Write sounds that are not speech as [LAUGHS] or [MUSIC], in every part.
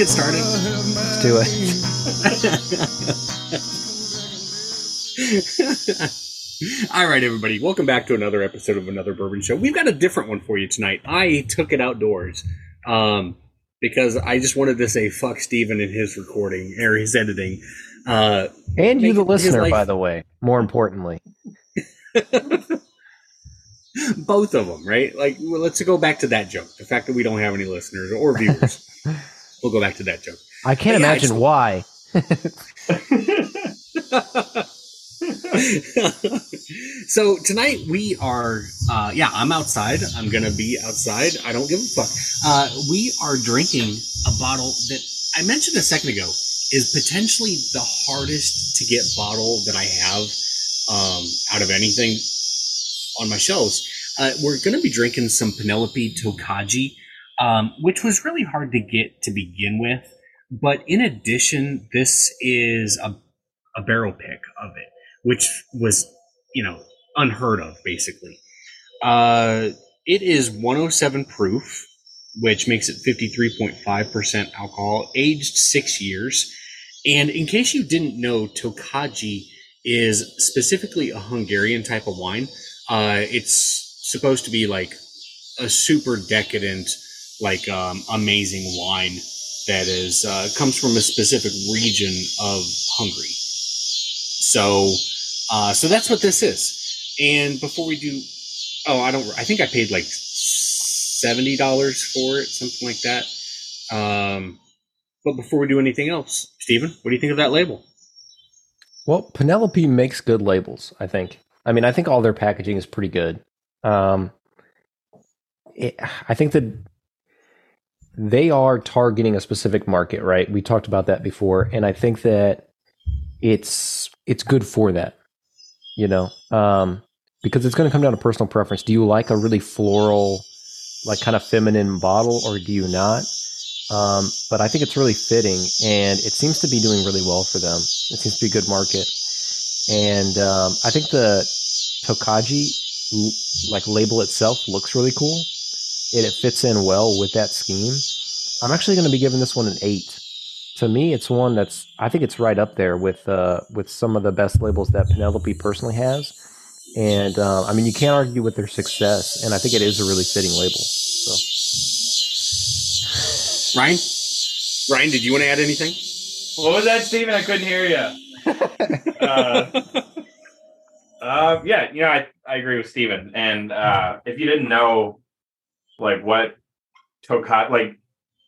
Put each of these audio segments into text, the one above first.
get started? Let's do it. [LAUGHS] All right, everybody. Welcome back to another episode of another bourbon show. We've got a different one for you tonight. I took it outdoors um, because I just wanted to say fuck Steven and his recording or his editing. Uh, and you, the listener, by the way. More importantly. [LAUGHS] Both of them, right? Like, well, let's go back to that joke. The fact that we don't have any listeners or viewers. [LAUGHS] we'll go back to that joke. I can't yeah, imagine why. [LAUGHS] [LAUGHS] so tonight we are, uh, yeah, I'm outside. I'm gonna be outside. I don't give a fuck. Uh, we are drinking a bottle that I mentioned a second ago is potentially the hardest to get bottle that I have um, out of anything on my shelves. Uh, we're going to be drinking some Penelope Tokaji, um, which was really hard to get to begin with. But in addition, this is a, a barrel pick of it, which was, you know, unheard of, basically. Uh, it is 107 proof, which makes it 53.5% alcohol, aged six years. And in case you didn't know, Tokaji is specifically a Hungarian type of wine. Uh, it's supposed to be like a super decadent, like um, amazing wine that is uh, comes from a specific region of Hungary. So, uh, so that's what this is. And before we do, oh, I don't. I think I paid like seventy dollars for it, something like that. Um, but before we do anything else, Stephen, what do you think of that label? Well, Penelope makes good labels, I think. I mean, I think all their packaging is pretty good. Um, it, I think that they are targeting a specific market, right? We talked about that before, and I think that it's it's good for that, you know, um, because it's going to come down to personal preference. Do you like a really floral, like kind of feminine bottle, or do you not? Um, but I think it's really fitting, and it seems to be doing really well for them. It seems to be a good market, and um, I think the Tokaji like label itself looks really cool, and it fits in well with that scheme. I'm actually going to be giving this one an eight. To me, it's one that's I think it's right up there with uh, with some of the best labels that Penelope personally has, and uh, I mean you can't argue with their success, and I think it is a really fitting label. So. Ryan? Ryan, did you want to add anything? What was that, Steven? I couldn't hear you. [LAUGHS] uh, uh, yeah, you know, I, I agree with Steven. And uh, if you didn't know, like, what Tokat, like,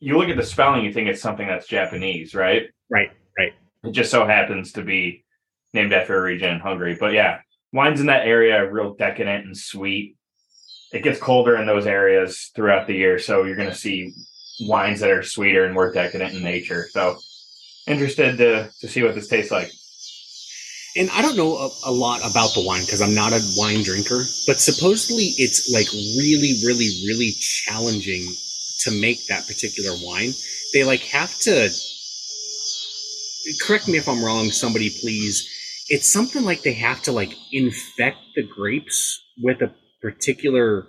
you look at the spelling, you think it's something that's Japanese, right? Right, right. It just so happens to be named after a region in Hungary. But yeah, wines in that area are real decadent and sweet. It gets colder in those areas throughout the year. So you're going to see wines that are sweeter and more decadent in nature. So interested to to see what this tastes like. And I don't know a, a lot about the wine because I'm not a wine drinker, but supposedly it's like really, really, really challenging to make that particular wine. They like have to correct me if I'm wrong, somebody please. It's something like they have to like infect the grapes with a particular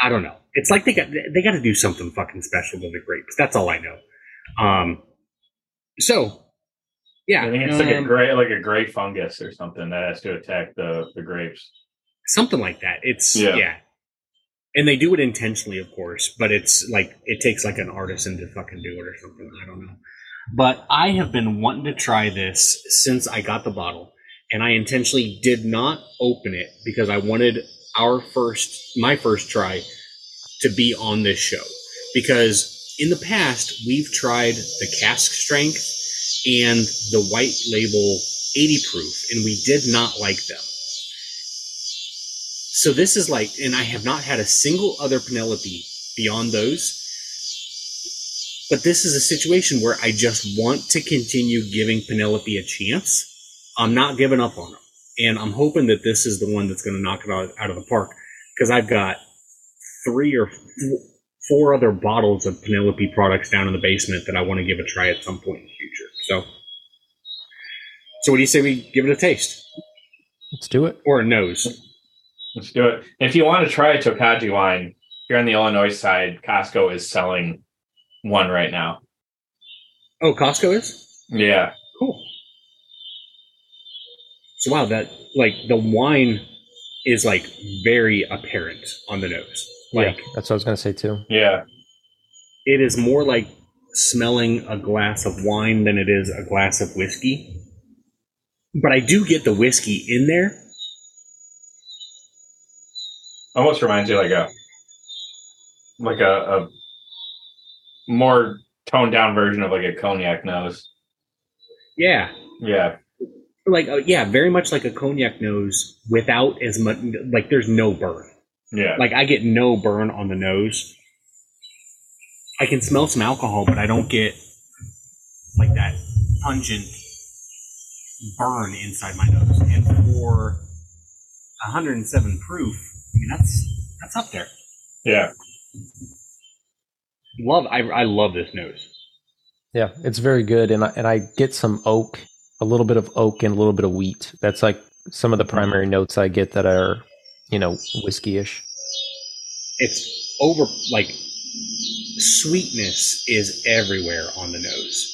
I don't know. It's like they got they got to do something fucking special to the grapes. That's all I know. Um, so yeah, I think it's um, like a um, gray like a gray fungus or something that has to attack the the grapes. Something like that. It's yeah. yeah. And they do it intentionally, of course, but it's like it takes like an artisan to fucking do it or something. I don't know. But I have been wanting to try this since I got the bottle, and I intentionally did not open it because I wanted our first, my first try to be on this show because in the past we've tried the cask strength and the white label 80 proof and we did not like them. So this is like, and I have not had a single other Penelope beyond those. But this is a situation where I just want to continue giving Penelope a chance. I'm not giving up on them and I'm hoping that this is the one that's going to knock it out, out of the park because I've got three or four other bottles of Penelope products down in the basement that I want to give a try at some point in the future. So, so what do you say we give it a taste? Let's do it. Or a nose. Let's do it. If you want to try a Tokaji wine, here on the Illinois side, Costco is selling one right now. Oh, Costco is Yeah. cool. So wow, that like the wine is like very apparent on the nose. Like yeah, that's what I was gonna say too. Yeah. it is more like smelling a glass of wine than it is a glass of whiskey. But I do get the whiskey in there. Almost reminds you like a like a, a more toned down version of like a cognac nose. Yeah, Yeah. like uh, yeah, very much like a cognac nose without as much. Like there's no burn. Yeah. Like I get no burn on the nose. I can smell some alcohol, but I don't get like that pungent burn inside my nose. And for 107 proof, I mean that's that's up there. yeah. Love I I love this nose. Yeah, it's very good, and I, and I get some oak, a little bit of oak, and a little bit of wheat. That's like some of the primary notes I get that are, you know, whiskey-ish. It's over like sweetness is everywhere on the nose.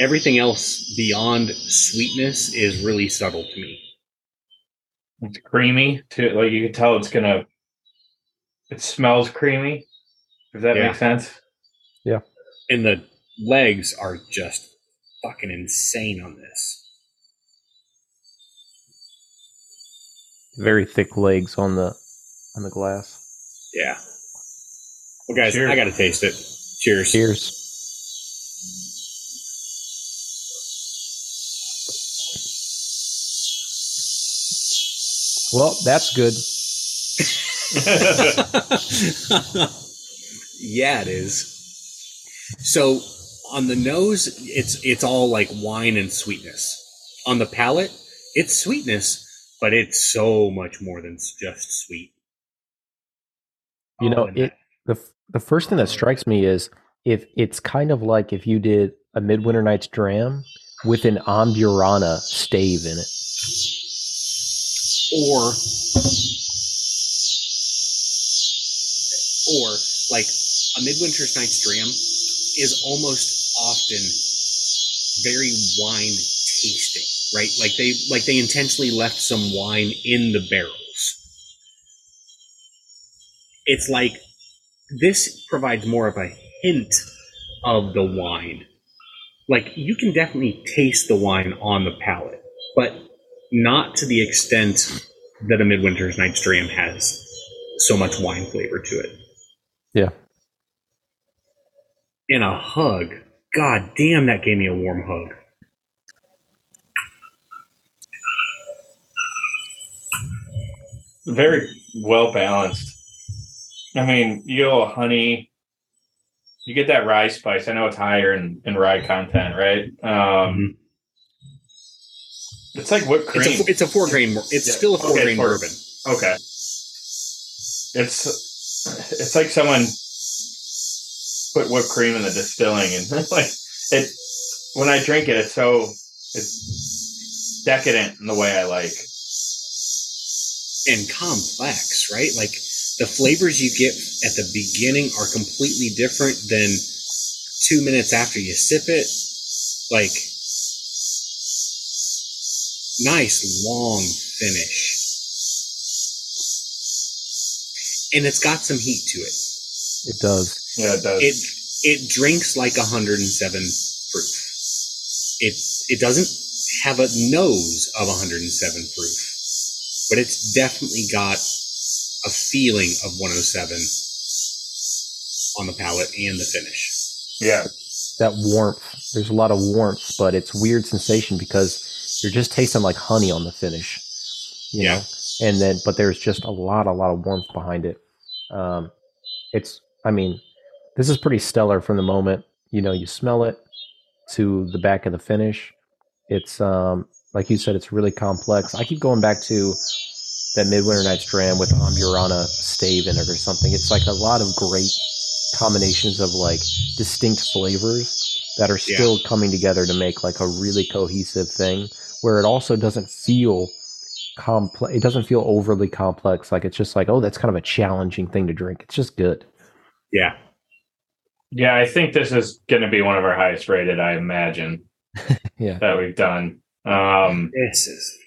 Everything else beyond sweetness is really subtle to me. It's creamy too. Like you can tell it's gonna it smells creamy. If that Yeah. makes sense. Yeah. And the legs are just fucking insane on this. Very thick legs on the on the glass. Yeah. Well, guys, Cheers. I got to taste it. Cheers. Cheers. Well, that's good. [LAUGHS] yeah, it is. So on the nose, it's it's all like wine and sweetness. On the palate, it's sweetness, but it's so much more than just sweet. You know, Oh, and it the the first thing that uh-huh. strikes me is if it's kind of like if you did a Midwinter Nights dram with an Amburana stave in it. or or like a midwinter's night's dram is almost often very wine tasting right? Like they like they intentionally left some wine in the barrels. It's like this provides more of a hint of the wine like you can definitely taste the wine on the palate but not to the extent that a Midwinter's Night's Dream has so much wine flavor to it. Yeah. In a hug, god damn, that gave me a warm hug. Very well balanced. I mean, you little honey, you get that rye spice. I know it's higher in, in rye content, right? Um, It's like whipped cream. It's a, it's a four grain. It's Yeah. still a four Okay, grain four- bourbon. Okay. It's it's like someone put whipped cream in the distilling and it's [LAUGHS] like it when I drink it it's so it's decadent in the way I like. and complex, right? Like the flavors you get at the beginning are completely different than two minutes after you sip it. Like nice long finish. And it's got some heat to it. It does. Yeah, it does. It it drinks like 107 proof. It it doesn't have a nose of 107 proof, but it's definitely got a feeling of 107 on the palate and the finish. yeah. That warmth. There's a lot of warmth, but it's weird sensation because you're just tasting like honey on the finish. You Yeah. know? And then but there's just a lot, a lot of warmth behind it. Um it's I mean, this is pretty stellar from the moment, you know, you smell it to the back of the finish. It's um like you said, it's really complex. I keep going back to that Midwinter Night's Dram with Amburana stave in it or something. It's like a lot of great combinations of like distinct flavors that are Yeah. still coming together to make like a really cohesive thing where it also doesn't feel complex it doesn't feel overly complex like it's just like oh that's kind of a challenging thing to drink it's just good Yeah. Yeah, I think this is going to be one of our highest rated. I imagine. [LAUGHS] Yeah. that we've done. Um, This is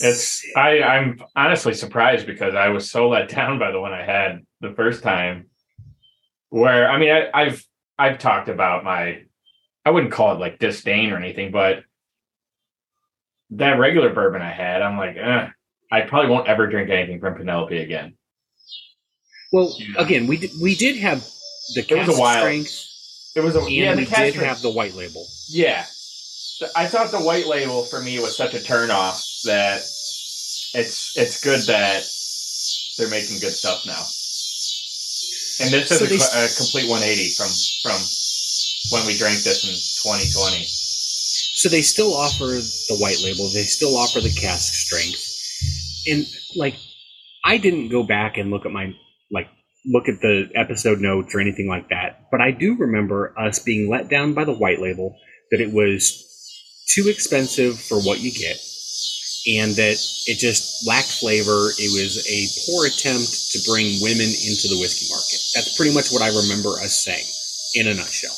it's I I'm honestly surprised because I was so let [LAUGHS] down by the one I had the first time. Where I mean I, I've I've talked about my I wouldn't call it like disdain or anything, but that regular bourbon I had, I'm like, eh, I probably won't ever drink anything from Penelope again. well. Yeah. Again, we did, we did have the It was a while. strength, It was a yeah, the we did strength- have the white label. Yeah. I thought the white label for me was such a turnoff that it's it's good that they're making good stuff now. And this is So a, they- a complete 180 from from when we drank this in 2020. So they still offer the white label. They still offer the cask strength, and like I didn't go back and look at my like look at the episode notes or anything like that, but I do remember us being let down by the white label that it was too expensive for what you get, and that it just lacked flavor. It was a poor attempt to bring women into the whiskey market. That's pretty much what I remember us saying in a nutshell.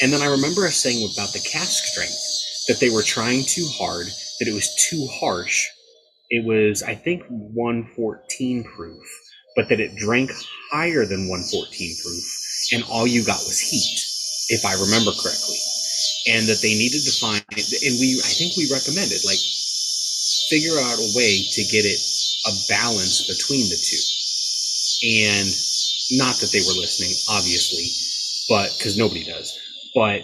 And then I remember us saying about the cask strength that they were trying too hard, that it was too harsh. It was, I think, 114 proof, but that it drank higher than 114 proof, and all you got was heat, if I remember correctly. And that they needed to find, and we, I think we recommended, like, figure out a way to get it a balance between the two. And not that they were listening, obviously, but because nobody does. But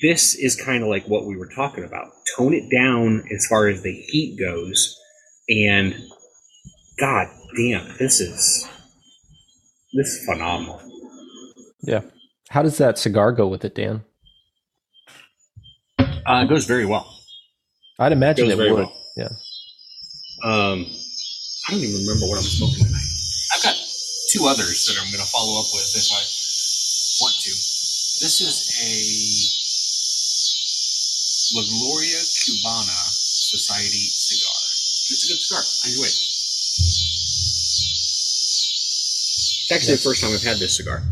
this is kind of like what we were talking about. Tone it down as far as the heat goes, and God damn, this is this is phenomenal. Yeah. How does that cigar go with it, Dan? Uh, it goes very well. I'd imagine Goes it would. well. Yeah. Um, I don't even remember what I'm smoking tonight. I've got two others that I'm going to follow up with if I want to. This is a La Gloria Cubana Society cigar. It's a good cigar. I enjoy it. It's actually the first time I've had this cigar.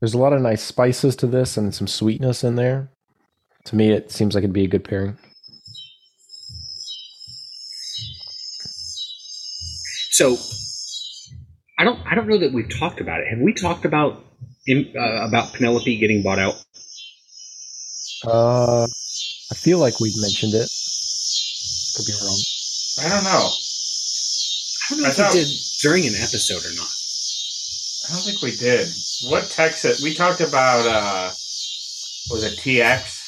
There's a lot of nice spices to this and some sweetness in there. To me, it seems like it'd be a good pairing. So, I don't. I don't know that we've talked about it. Have we talked about in, uh, about Penelope getting bought out? Uh, I feel like we've mentioned it. Could be wrong. I don't know. I don't know I if thought- we did during an episode or not. I don't think we did. What Texas? We talked about. uh Was it TX?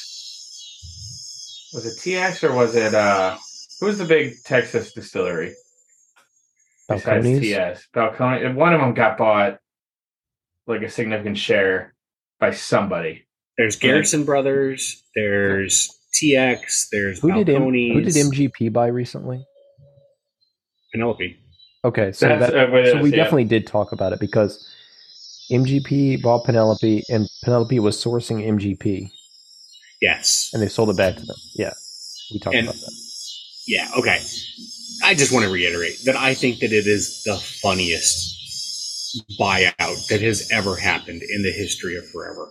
Was it TX or was it? uh Who was the big Texas distillery? besides Balcones? TS. Balcony. One of them got bought like a significant share by somebody. There's Garrison Brothers. There's TX. There's Who did M- who did MGP buy recently? Penelope. Okay, so That's, that uh, so is, we yeah. definitely did talk about it because MGP bought Penelope and Penelope was sourcing MGP Yes. and they sold it back to them. Yeah, we talked And- about that. Yeah. Okay. I just want to reiterate that I think that it is the funniest buyout that has ever happened in the history of forever.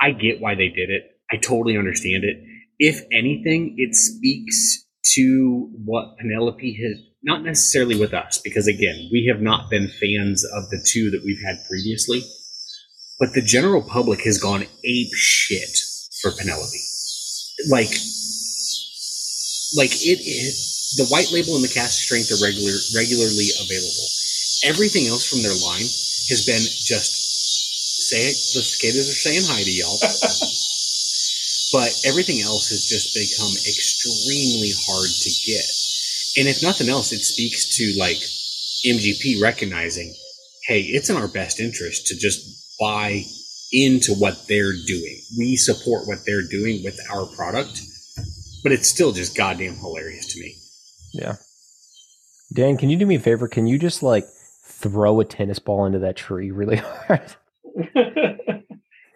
I get why they did it. I totally understand it. If anything, it speaks to what Penelope has not necessarily with us, because again, we have not been fans of the two that we've had previously, but the general public has gone ape shit for Penelope. Like, like it is the white label and the cask strength are regular regularly available. Everything else from their line has been just say it. The skaters are saying hi to y'all, [LAUGHS] but everything else has just become extremely hard to get. And if nothing else, it speaks to like MGP recognizing, hey, it's in our best interest to just buy into what they're doing. We support what they're doing with our product, but it's still just goddamn hilarious to me. Yeah. Dan, can you do me a favor? Can you just like throw a tennis ball into that tree really [LAUGHS] hard? [LAUGHS]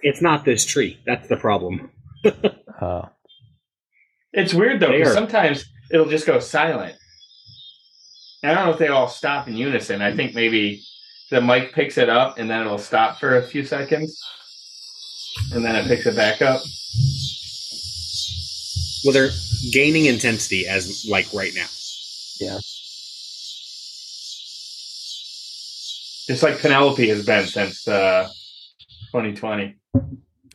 It's not this tree. That's the problem. Uh, [LAUGHS] it's weird though, because sometimes it'll just go silent. And I don't know if they all stop in unison. I think maybe the mic picks it up and then it'll stop for a few seconds. And then it picks it back up. Well, they're gaining intensity as like right now. Yeah. Just like Penelope has been since uh, 2020. [LAUGHS]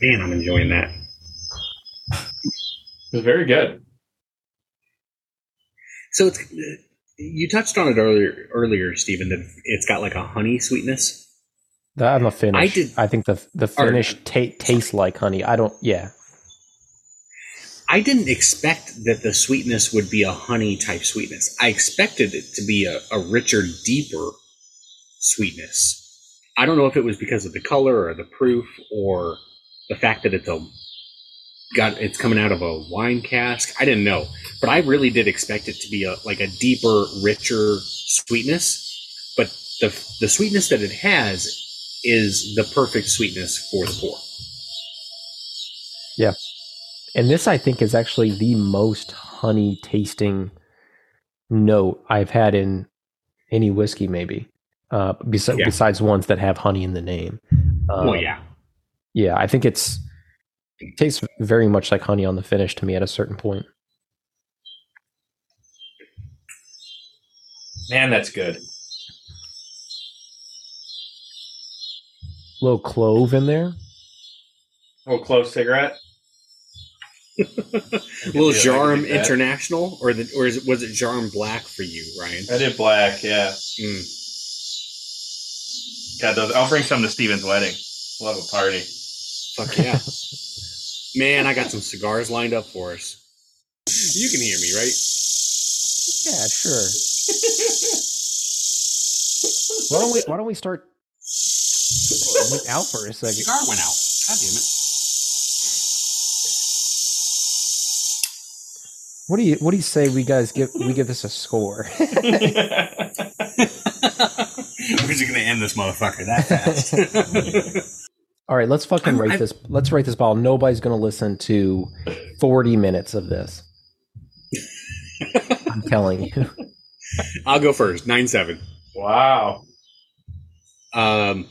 Man, I'm enjoying that. It's very good. So it's you touched on it earlier, earlier, Stephen. That it's got like a honey sweetness. The, on the finish, I did. I, think the the Or- finish ta- tastes like honey. I don't. Yeah, I didn't expect that the sweetness would be a honey type sweetness. I expected it to be a, a richer, deeper sweetness. I don't know if it was because of the color or the proof or the fact that it's a got it's coming out of a wine cask. I didn't know, but I really did expect it to be a like a deeper, richer sweetness. But the the sweetness that it has is the perfect sweetness for the pour. Yeah. And this I think is actually the most honey tasting note I've had in any whiskey, maybe. Uh, bes- Yeah. besides ones that have honey in the name. Um, well, yeah. yeah. I think it's it tastes very much like honey on the finish to me at a certain point. Man, that's good. little clove in there. little clove cigarette. [LAUGHS] little Yeah, Djarum can. International, or the or is it, was it Djarum Black for you, Ryan? I did black, yeah. Mm. God, those. I'll bring some to Steven's wedding. We'll have a party. Fuck yeah, [LAUGHS] man! I got some cigars lined up for us. You can hear me, right? Yeah, sure. [LAUGHS] why don't we Why don't we start went out for a second? Cigar went out. God damn it! What do you What do you say we guys give we give this a score? [LAUGHS] [LAUGHS] We're just gonna end this motherfucker that fast. All right, let's fucking I'm- rate I'm- this. Let's rate this ball. Nobody's going to listen to forty minutes of this. [LAUGHS] I'm telling you. I'll go first. Nine seven. wow. Um,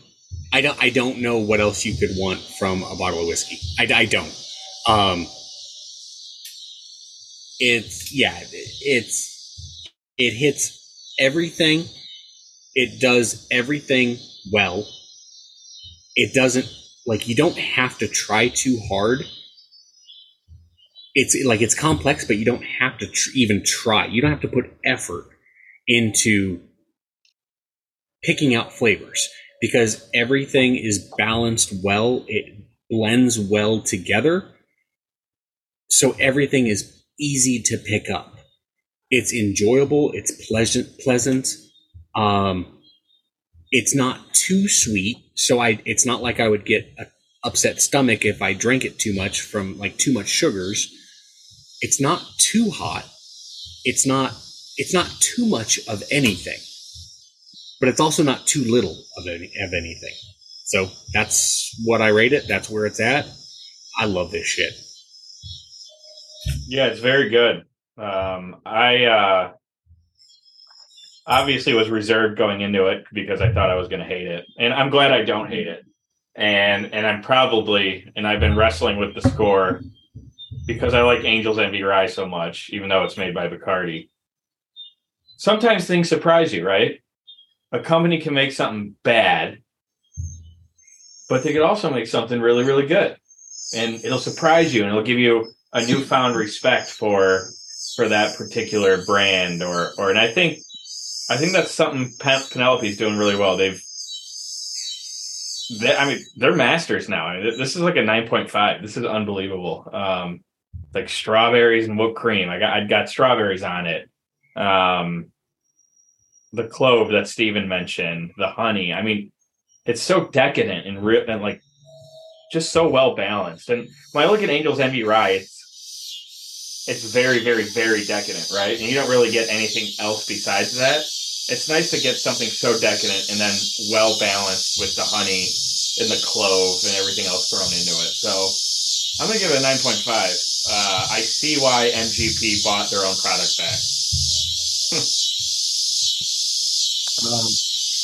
I don't. I don't know what else you could want from a bottle of whiskey. I, I don't. Um, it's yeah. It's it hits everything. It does everything well. It doesn't like you don't have to try too hard. It's like it's complex, but you don't have to tr- even try. You don't have to put effort into picking out flavors because everything is balanced well. It blends well together. So everything is easy to pick up. It's enjoyable. It's pleasant, pleasant. Um, it's not too sweet. So I, it's not like I would get a upset stomach if I drank it too much from like too much sugars. It's not too hot. It's not, it's not too much of anything but it's also not too little of any of anything. So that's what I rate it. That's where it's at. I love this shit. Yeah, it's very good. Um, I uh, obviously was reserved going into it because I thought I was going to hate it, and I'm glad I don't hate it. And and I'm probably and I've been wrestling with the score because I like Angels Envy Rye so much, even though it's made by Bacardi. Sometimes things surprise you, right? A company can make something bad, but they could also make something really, really good, and it'll surprise you, and it'll give you a newfound respect for for that particular brand or or and I think I think that's something Pen- Penelope's doing really well. They've they, I mean they're masters now. I mean, this is like a 9.5. This is unbelievable. Um like strawberries and whipped cream. I got I got strawberries on it. Um the clove that Steven mentioned, the honey. I mean, it's so decadent and real and like just so well balanced. And when I look at Angel's Envy Rye, it's it's very, very, very decadent, right? And you don't really get anything else besides that. It's nice to get something so decadent and then well balanced with the honey and the clove and everything else thrown into it. So I'm gonna give it a 9.5. Uh, I see why MGP bought their own product back. [LAUGHS] Um,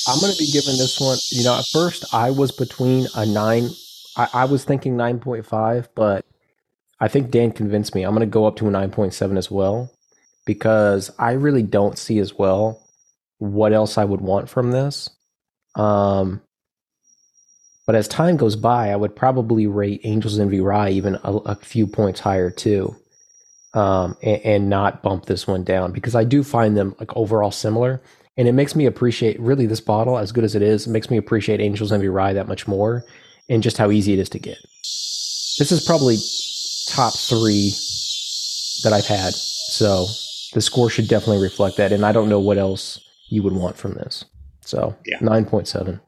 I'm to be giving this one. You know, at first I was between a nine. I, I was thinking nine point five, but I think Dan convinced me. I'm going to go up to a nine point seven as well because I really don't see as well what else I would want from this. Um, but as time goes by, I would probably rate Angels Envy Rye even a, a few points higher too, um, and, and not bump this one down because I do find them like overall similar, and it makes me appreciate really this bottle as good as it is. It makes me appreciate Angels Envy Rye that much more, and just how easy it is to get. This is probably top three that I've had, so the score should definitely reflect that. And I don't know what else you would want from this. So Yeah. nine point seven.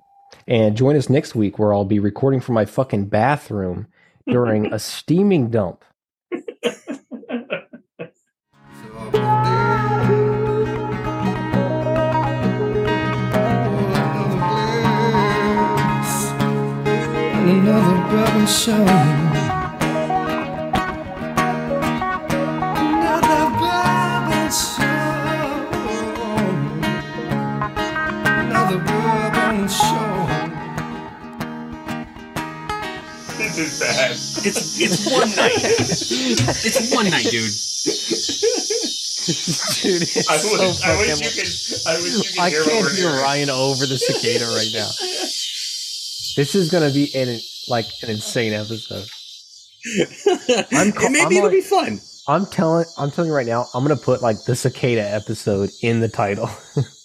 And join us next week where I'll be recording from my fucking bathroom [LAUGHS] during a steaming dump. Another brother show. This bad. It's it's one night. it's one night, dude. Dude, it's I so wish, I wish you could. I wish you could I hear can't we're hear hearing. Ryan over the cicada right now. This is gonna be an like an insane episode. [LAUGHS] I'm ca- maybe I'm it'll like- be fun. I'm telling I'm telling you right now, I'm gonna put like the cicada episode in the title. [LAUGHS]